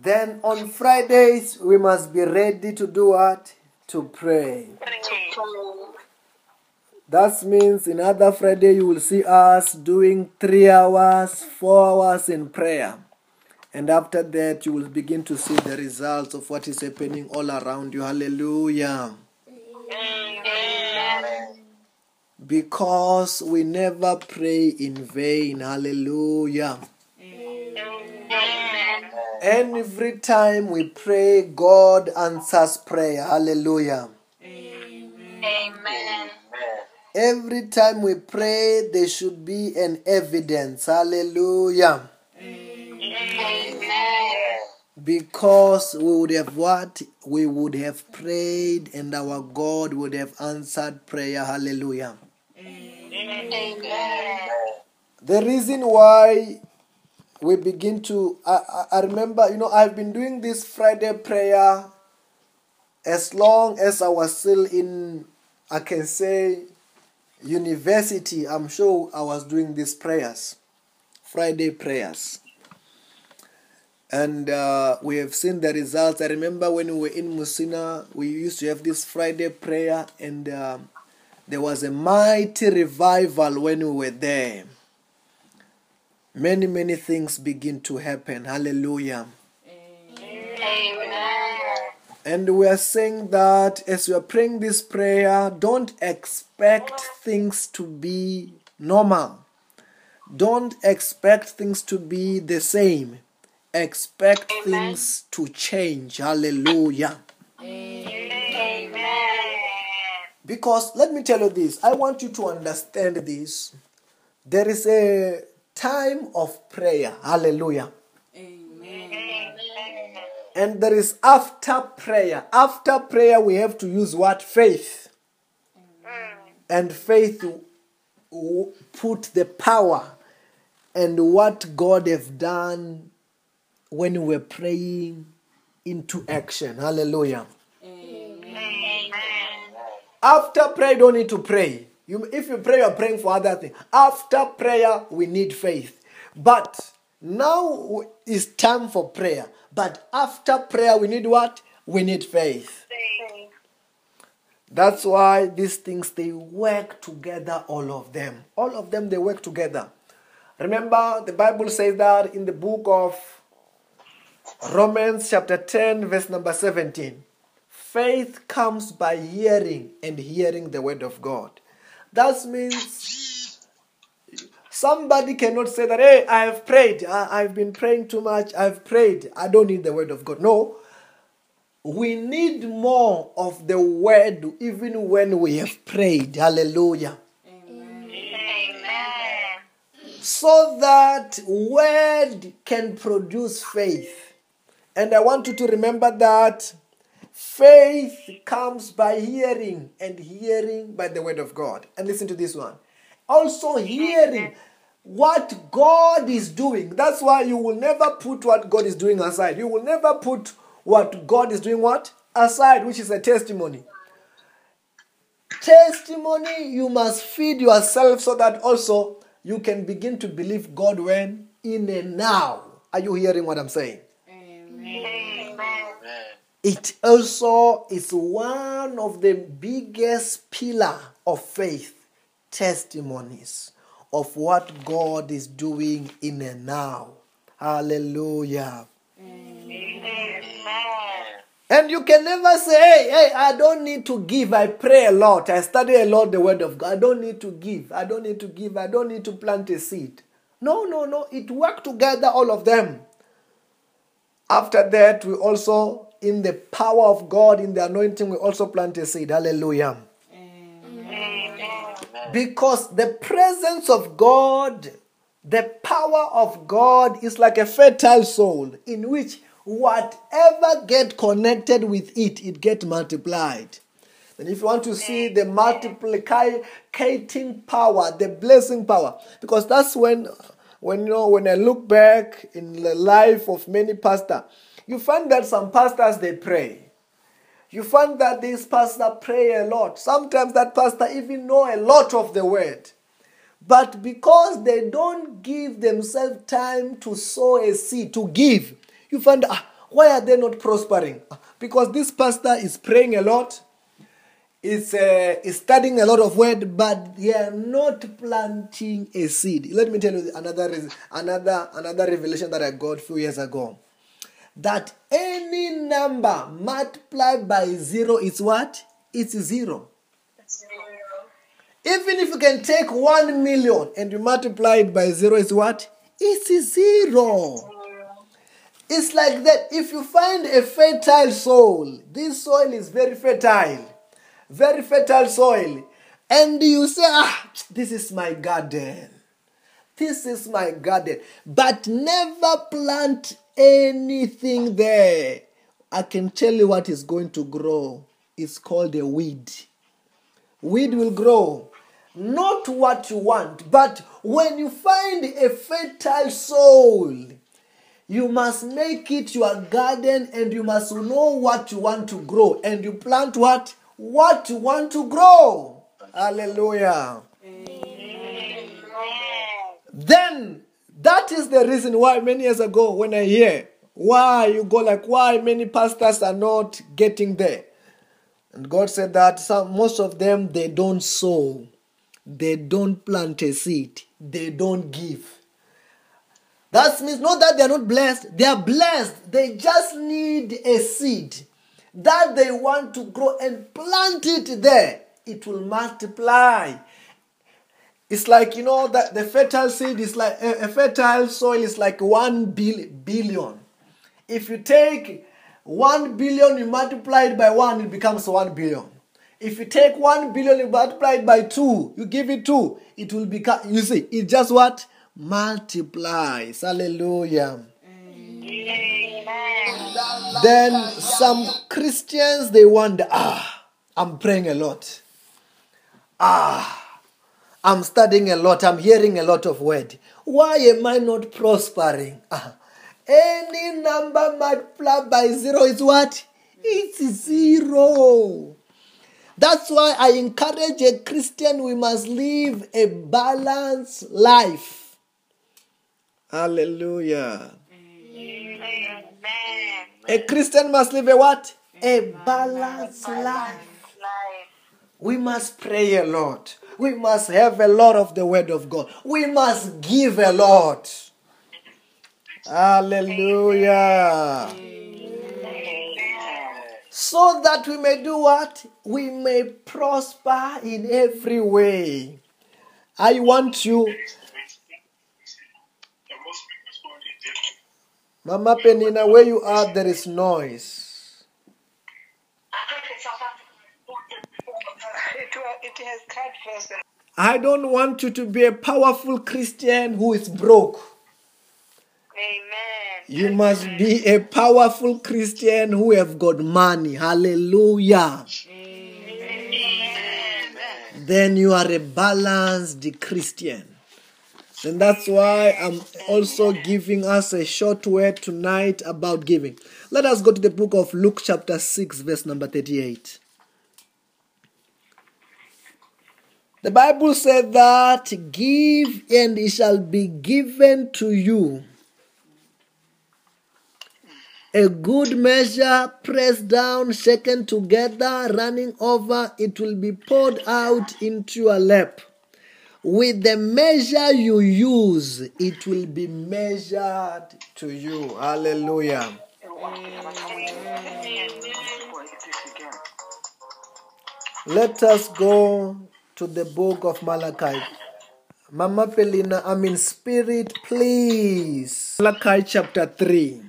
Then on Fridays, we must be ready to do what? To pray. That means in other Friday, you will see us doing three hours, four hours in prayer. And after that, you will begin to see the results of what is happening all around you. Hallelujah. Because we never pray in vain. Hallelujah. Every time we pray, God answers prayer. Hallelujah. Amen. Amen. Every time we pray, there should be an evidence. Hallelujah. Amen. Because we would have what? We would have prayed and our God would have answered prayer. Hallelujah. Amen. The reason why we begin to, I, I, remember, you know, I've been doing this Friday prayer as long as I was still in, I can say, university. I'm sure I was doing these prayers, Friday prayers. And uh, we have seen the results. I remember when we were in Musina, we used to have this Friday prayer, and um there was a mighty revival when we were there. Many, many things begin to happen. Hallelujah. And we are saying that as we are praying this prayer, don't expect things to be normal. Don't expect things to be the same. Expect Amen. things to change. Hallelujah. Amen. Because let me tell you this, I want you to understand this. There is a time of prayer. Hallelujah. Amen. And there is after prayer. After prayer, we have to use what? Faith. Mm. And faith put the power and what God have done when we were praying into action. Hallelujah. Amen. After prayer, you don't need to pray. You, if you pray, you're praying for other things. After prayer, we need faith. But now is time for prayer. But after prayer, we need what? We need faith. That's why these things they work together, all of them. All of them they work together. Remember, the Bible says that in the book of Romans, chapter 10, verse number 17. Faith comes by hearing, and hearing the word of God. That means somebody cannot say that, hey, I have prayed, I, I've been praying too much, I've prayed, I don't need the word of God. No, we need more of the word even when we have prayed. Hallelujah. Amen. So that word can produce faith. And I want you to remember that faith comes by hearing, and hearing by the word of God. And listen to this one. Also, hearing what God is doing. That's why you will never put what God is doing aside. You will never put what God is doing what? Aside, which is a testimony. Testimony, you must feed yourself so that also you can begin to believe God when in a now. Are you hearing what I'm saying? Amen. It also is one of the biggest pillar of faith testimonies of what God is doing in a now. Hallelujah. Amen. And you can never say, hey, hey, I don't need to give. I pray a lot. I study a lot the word of God. I don't need to give. I don't need to give. I don't need to plant a seed. No, no, no. It worked together, all of them. After that, we also, in the power of God, in the anointing, we also plant a seed. Hallelujah. Amen. Because the presence of God, the power of God is like a fertile soul in which whatever get connected with it, it get multiplied. And if you want to see the multiplicating power, the blessing power, because that's when, when you know, when I look back in the life of many pastors, you find that some pastors they pray. You find that this pastor pray a lot. Sometimes that pastor even know a lot of the word. But because they don't give themselves time to sow a seed, to give, you find, ah, Why are they not prospering? Because this pastor is praying a lot, is, uh, is studying a lot of word, but they are not planting a seed. Let me tell you another another another revelation that I got a few years ago. That any number multiplied by zero is what? It's zero. Even if you can take one million and you multiply it by zero, it's what? It's zero. It's like that. If you find a fertile soil, this soil is very fertile, very fertile soil, and you say, ah, this is my garden. This is my garden. But never plant anything there. I can tell you what is going to grow. It's called a weed. Weed will grow. Not what you want, but when you find a fertile soil, you must make it your garden and you must know what you want to grow. And you plant what? What you want to grow. Hallelujah. Then that is the reason why many years ago when I hear why you go like why many pastors are not getting there. And God said that some most of them they don't sow, they don't plant a seed, they don't give. That means not that they are not blessed, they are blessed. They just need a seed that they want to grow and plant it there. It will multiply. It's like you know that the fertile seed is like a, fertile soil is like one bil- billion. If you take one billion, you multiply it by one, it becomes one billion. If you take one billion, you multiply it by two, you give it two, it will become. You see, it just what multiplies. Hallelujah. Then some Christians they wonder, ah, I'm praying a lot. Ah, I'm studying a lot. I'm hearing a lot of word. Why am I not prospering? Ah, any number multiplied by zero is what? It's zero. That's why I encourage a Christian we must live a balanced life. Hallelujah. Amen. A Christian must live a what? A balanced life. We must pray a lot. We must have a lot of the word of God. We must give a lot. Hallelujah. So that we may do what? We may prosper in every way. I want you, Mama Penina, where you are, there is noise. It, has cut. I don't want you to be a powerful Christian who is broke. Amen. You must be a powerful Christian who have got money. Hallelujah. Amen. Then you are a balanced Christian. And that's why I'm also giving us a short word tonight about giving. Let us go to the book of Luke, chapter 6, verse number 38. The Bible said that give and it shall be given to you. A good measure, pressed down, shaken together, running over, it will be poured out into your lap. With the measure you use, it will be measured to you. Hallelujah. Let us go to the book of Malachi. Mama Pelina, I'm in spirit, please. Malachi chapter 3,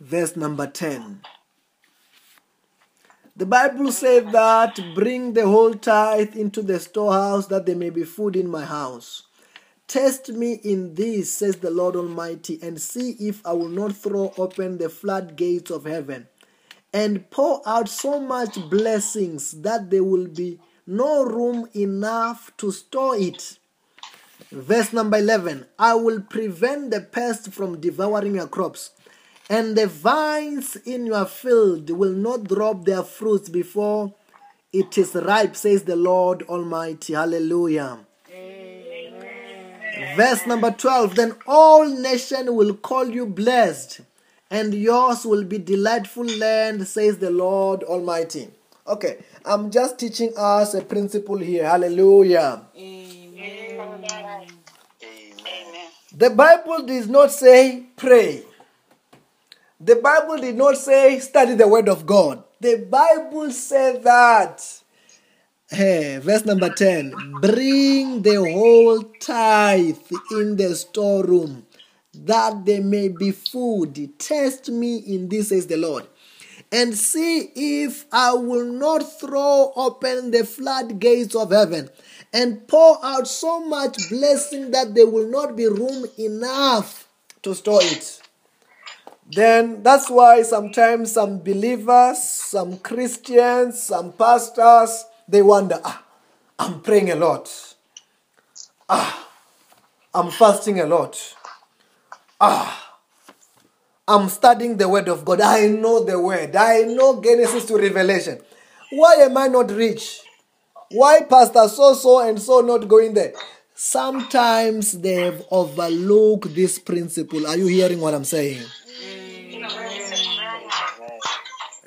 verse number 10. The Bible says that bring the whole tithe into the storehouse that there may be food in my house. Test me in this, says the Lord Almighty, and see if I will not throw open the floodgates of heaven and pour out so much blessings that there will be no room enough to store it. Verse number 11 I will prevent the pest from devouring your crops, and the vines in your field will not drop their fruits before it is ripe, says the Lord Almighty. Hallelujah. Verse number 12 Then all nations will call you blessed, and yours will be delightful land, says the Lord Almighty. Okay, I'm just teaching us a principle here. Hallelujah. Amen. Amen. The Bible does not say pray. The Bible did not say study the word of God. The Bible said that. Hey, verse number 10 bring the whole tithe in the storeroom that there may be food. Test me in this, says the Lord, and see if I will not throw open the floodgates of heaven and pour out so much blessing that there will not be room enough to store it. Then that's why sometimes some believers, some Christians, some pastors, they wonder, ah, I'm praying a lot. Ah, I'm fasting a lot. Ah, I'm studying the word of God. I know the word. I know Genesis to Revelation. Why am I not rich? Why Pastor so so and so not going there? Sometimes they've overlooked this principle. Are you hearing what I'm saying?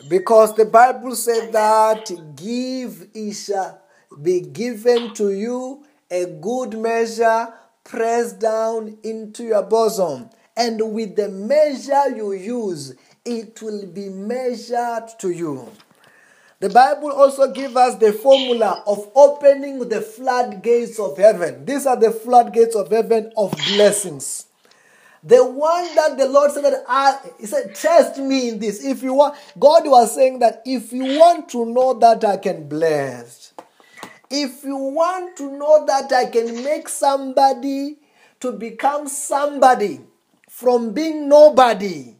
Because the Bible said that give it shall be given to you a good measure, pressed down into your bosom. And with the measure you use, it will be measured to you. The Bible also gives us the formula of opening the floodgates of heaven. These are the floodgates of heaven of blessings. The one that the Lord said that I he said, test me in this. If you want, God was saying that if you want to know that I can bless, if you want to know that I can make somebody to become somebody from being nobody,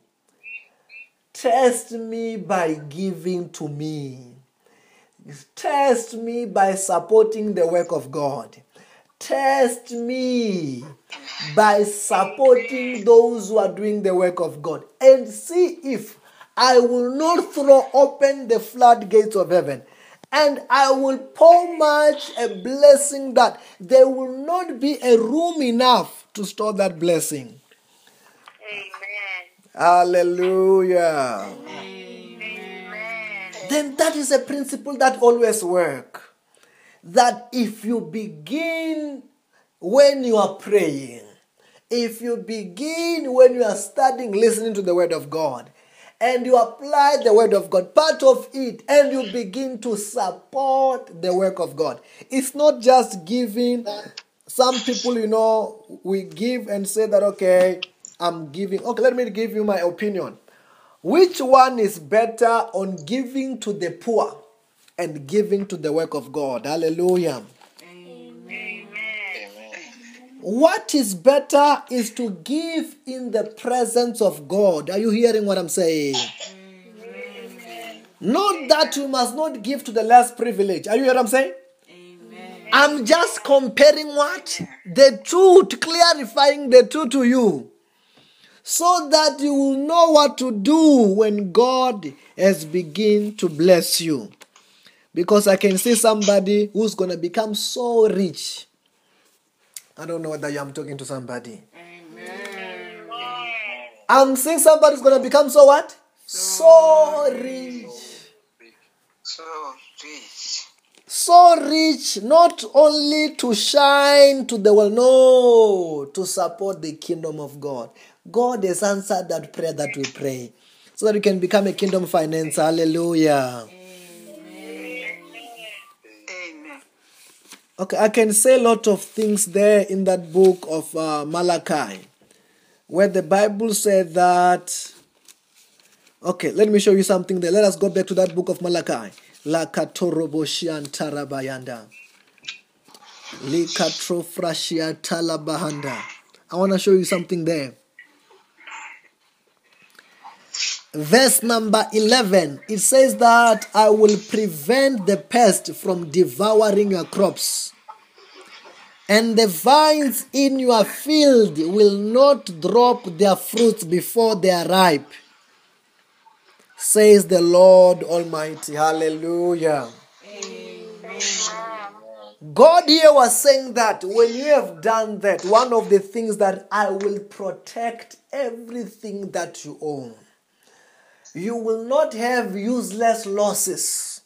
test me by giving to me. Test me by supporting the work of God. Test me by supporting those who are doing the work of God and see if I will not throw open the floodgates of heaven and I will pour much a blessing that there will not be a room enough to store that blessing. Amen. Hallelujah. Amen. Then that is a principle that always work. That if you begin when you are praying, if you begin when you are studying, listening to the word of God, and you apply the word of God, part of it, and you begin to support the work of God. It's not just giving. Some people, you know, we give and say that, okay, I'm giving. Okay, let me give you my opinion. Which one is better on giving to the poor and giving to the work of God? Hallelujah. Amen. What is better is to give in the presence of God. Are you hearing what I'm saying? Not that you must not give to the less privileged. Are you hearing what I'm saying? Amen. I'm just comparing what? The two, to clarifying the two to you. So that you will know what to do when God has begin to bless you. Because I can see somebody who's going to become so rich. I don't know whether I'm talking to somebody. Amen. I'm seeing somebody's going to become so what? So rich. So rich. so rich not only to shine to the world, no, to support the kingdom of God. God has answered that prayer that we pray so that we can become a kingdom finance. Hallelujah. Okay, I can say a lot of things there in that book of uh, Malachi where the Bible said that. Okay, let me show you something there. Let us go back to that book of Malachi. Lakatoroboshian tarabayanda. Likatrofrashia talabahanda. I want to show you something there. Verse number 11, it says that I will prevent the pest from devouring your crops, and the vines in your field will not drop their fruits before they are ripe, says the Lord Almighty. Hallelujah. Amen. God here was saying that when you have done that, one of the things that I will protect everything that you own. You will not have useless losses.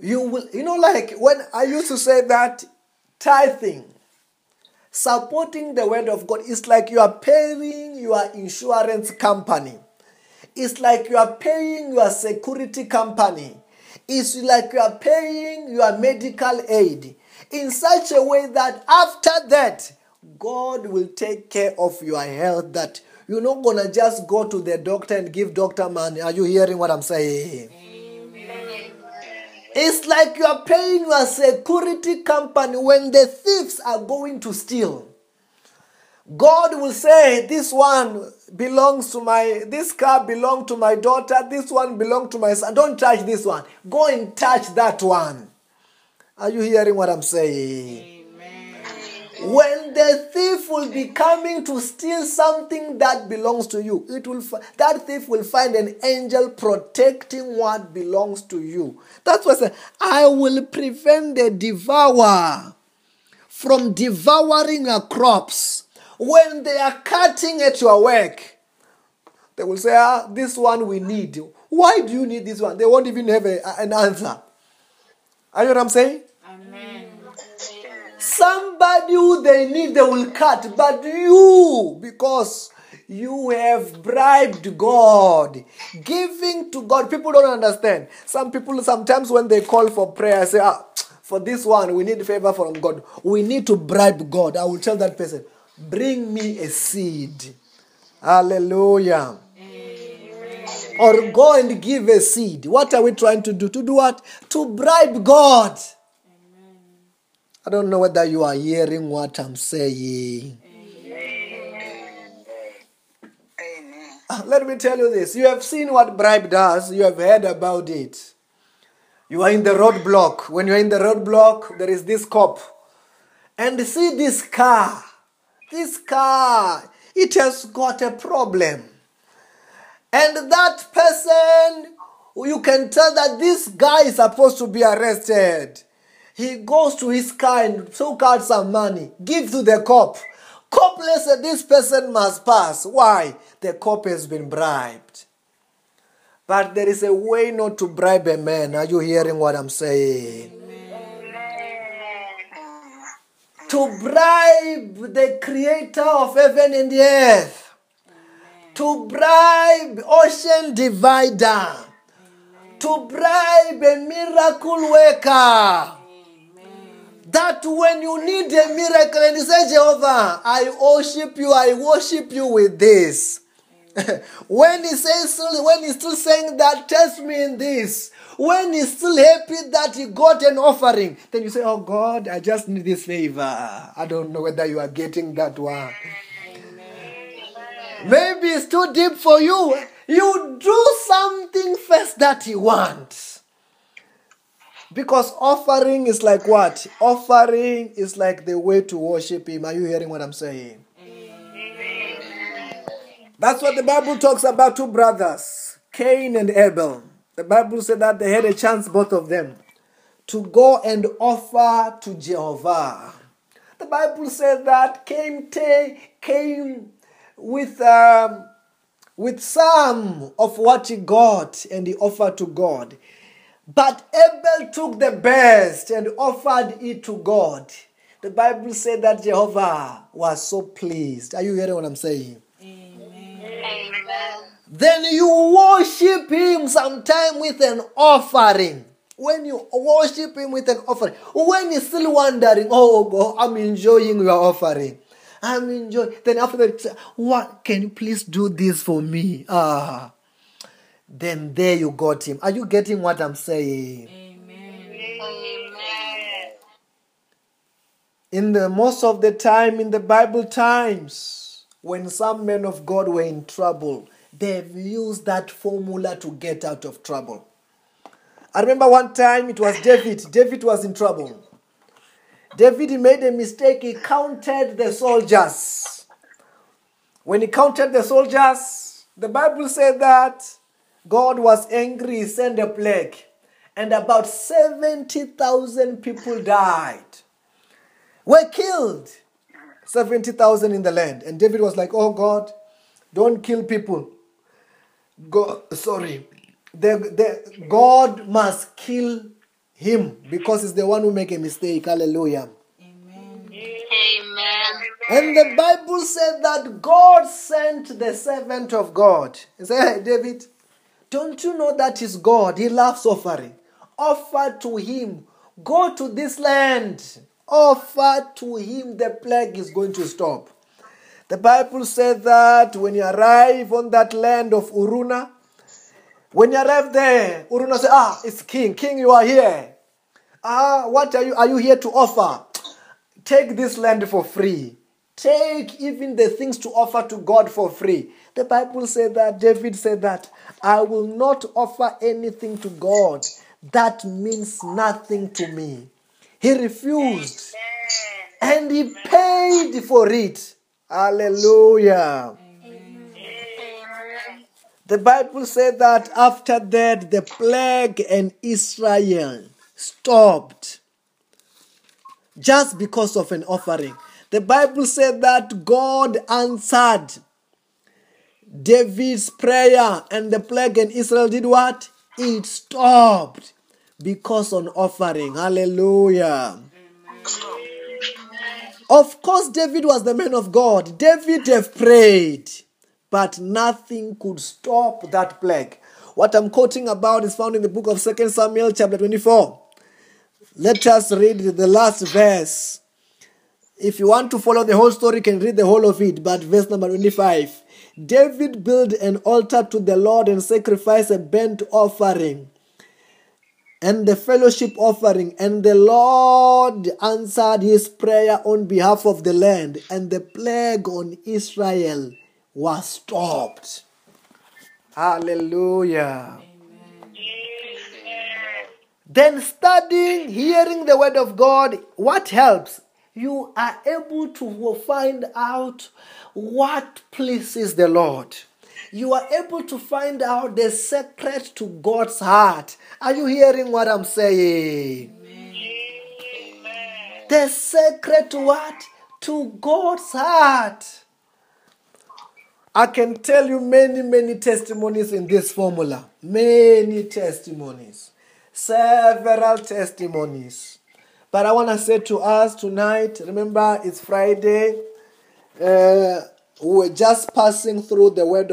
You will, you know, like when I used to say that tithing, supporting the word of God is like you are paying your insurance company. It's like you are paying your security company. It's like you are paying your medical aid in such a way that after that, God will take care of your health. That you're not gonna just go to the doctor and give doctor money. Are you hearing what I'm saying? It's like you are paying your security company when the thieves are going to steal. God will say, This one belongs to my, this car belongs to my daughter, this one belongs to my son. Don't touch this one. Go and touch that one. Are you hearing what I'm saying? When the thief will be coming to steal something that belongs to you, it will that thief will find an angel protecting what belongs to you. That's why I say, I will prevent the devourer from devouring your crops. When they are cutting at your work, they will say, ah, this one we need. Why do you need this one? They won't even have a, an answer. Are you know what I'm saying? Amen. Somebody who they need, they will cut. But you, because you have bribed God, giving to God, people don't understand. Some people, sometimes when they call for prayer, say, ah, for this one, we need favor from God. We need to bribe God. I will tell that person, bring me a seed. Hallelujah. Or go and give a seed. What are we trying to do? To do what? To bribe God. I don't know whether you are hearing what I'm saying. Amen. Ah, Let me tell you this. You have seen what bribe does, you have heard about it. You are in the roadblock. When you're in the roadblock, there is this cop. And see this car. This car, it has got a problem. And that person, you can tell that this guy is supposed to be arrested. He goes to his and took out some money, give to the cop. Cop said this person must pass. Why? The cop has been bribed. But there is a way not to bribe a man. Are you hearing what I'm saying? To bribe the creator of heaven and the earth. To bribe ocean divider. To bribe a miracle worker. That when you need a miracle and you say, Jehovah, I worship you, I worship you with this. when he says when he's still saying that, test me in this. When he's still happy that he got an offering, then you say, Oh God, I just need this favor. I don't know whether you are getting that one. Maybe it's too deep for you. You do something first that he wants. Because offering is like what? Offering is like the way to worship him. Are you hearing what I'm saying? That's what the Bible talks about two brothers, Cain and Abel. The Bible said that they had a chance, both of them, to go and offer to Jehovah. The Bible said that Cain came with, um, with some of what he got and he offered to God. But Abel took the best and offered it to God. The Bible said that Jehovah was so pleased. Are you hearing what I'm saying? Amen. Amen. Then you worship him sometime with an offering. When you worship him with an offering, when he's still wondering, oh God, I'm enjoying your offering. I'm enjoying. Then after that, what can you please do this for me? Ah. Then there you got him. Are you getting what I'm saying? Amen. In the most of the time in the Bible times, when some men of God were in trouble, they've used that formula to get out of trouble. I remember one time it was David. David was in trouble. David he made a mistake. He counted the soldiers. When he counted the soldiers, the Bible said that God was angry, he sent a plague, and about 70,000 people died, were killed. 70,000 in the land. And David was like, Oh God, don't kill people. Go, sorry, the, the, God must kill him because he's the one who make a mistake. Hallelujah. Amen. Amen. And the Bible said that God sent the servant of God. He said, hey, David, don't you know that is God? He loves offering. Offer to him. Go to this land. Offer to him. The plague is going to stop. The Bible said that when you arrive on that land of Uruna, when you arrive there, Uruna said, Ah, it's king. King, you are here. Ah, what are you? Are you here to offer? Take this land for free. Take even the things to offer to God for free. The Bible said that, David said that, I will not offer anything to God that means nothing to me. He refused and he paid for it. Hallelujah. Amen. The Bible said that after that, the plague in Israel stopped just because of an offering. The Bible said that God answered David's prayer, and the plague in Israel did what? It stopped because on offering. Hallelujah. Of course, David was the man of God. David have prayed, but nothing could stop that plague. What I'm quoting about is found in the book of 2 Samuel, chapter 24. Let us read the last verse. If you want to follow the whole story, you can read the whole of it. But verse number 25 David built an altar to the Lord and sacrificed a burnt offering and the fellowship offering. And the Lord answered his prayer on behalf of the land, and the plague on Israel was stopped. Hallelujah. Then studying, hearing the word of God, what helps? You are able to find out what pleases the Lord. You are able to find out the secret to God's heart. Are you hearing what I'm saying? The secret to what? To God's heart. I can tell you many, many testimonies in this formula. Many testimonies. Several testimonies. But I want to say to us tonight remember, it's Friday. Uh, we were just passing through the word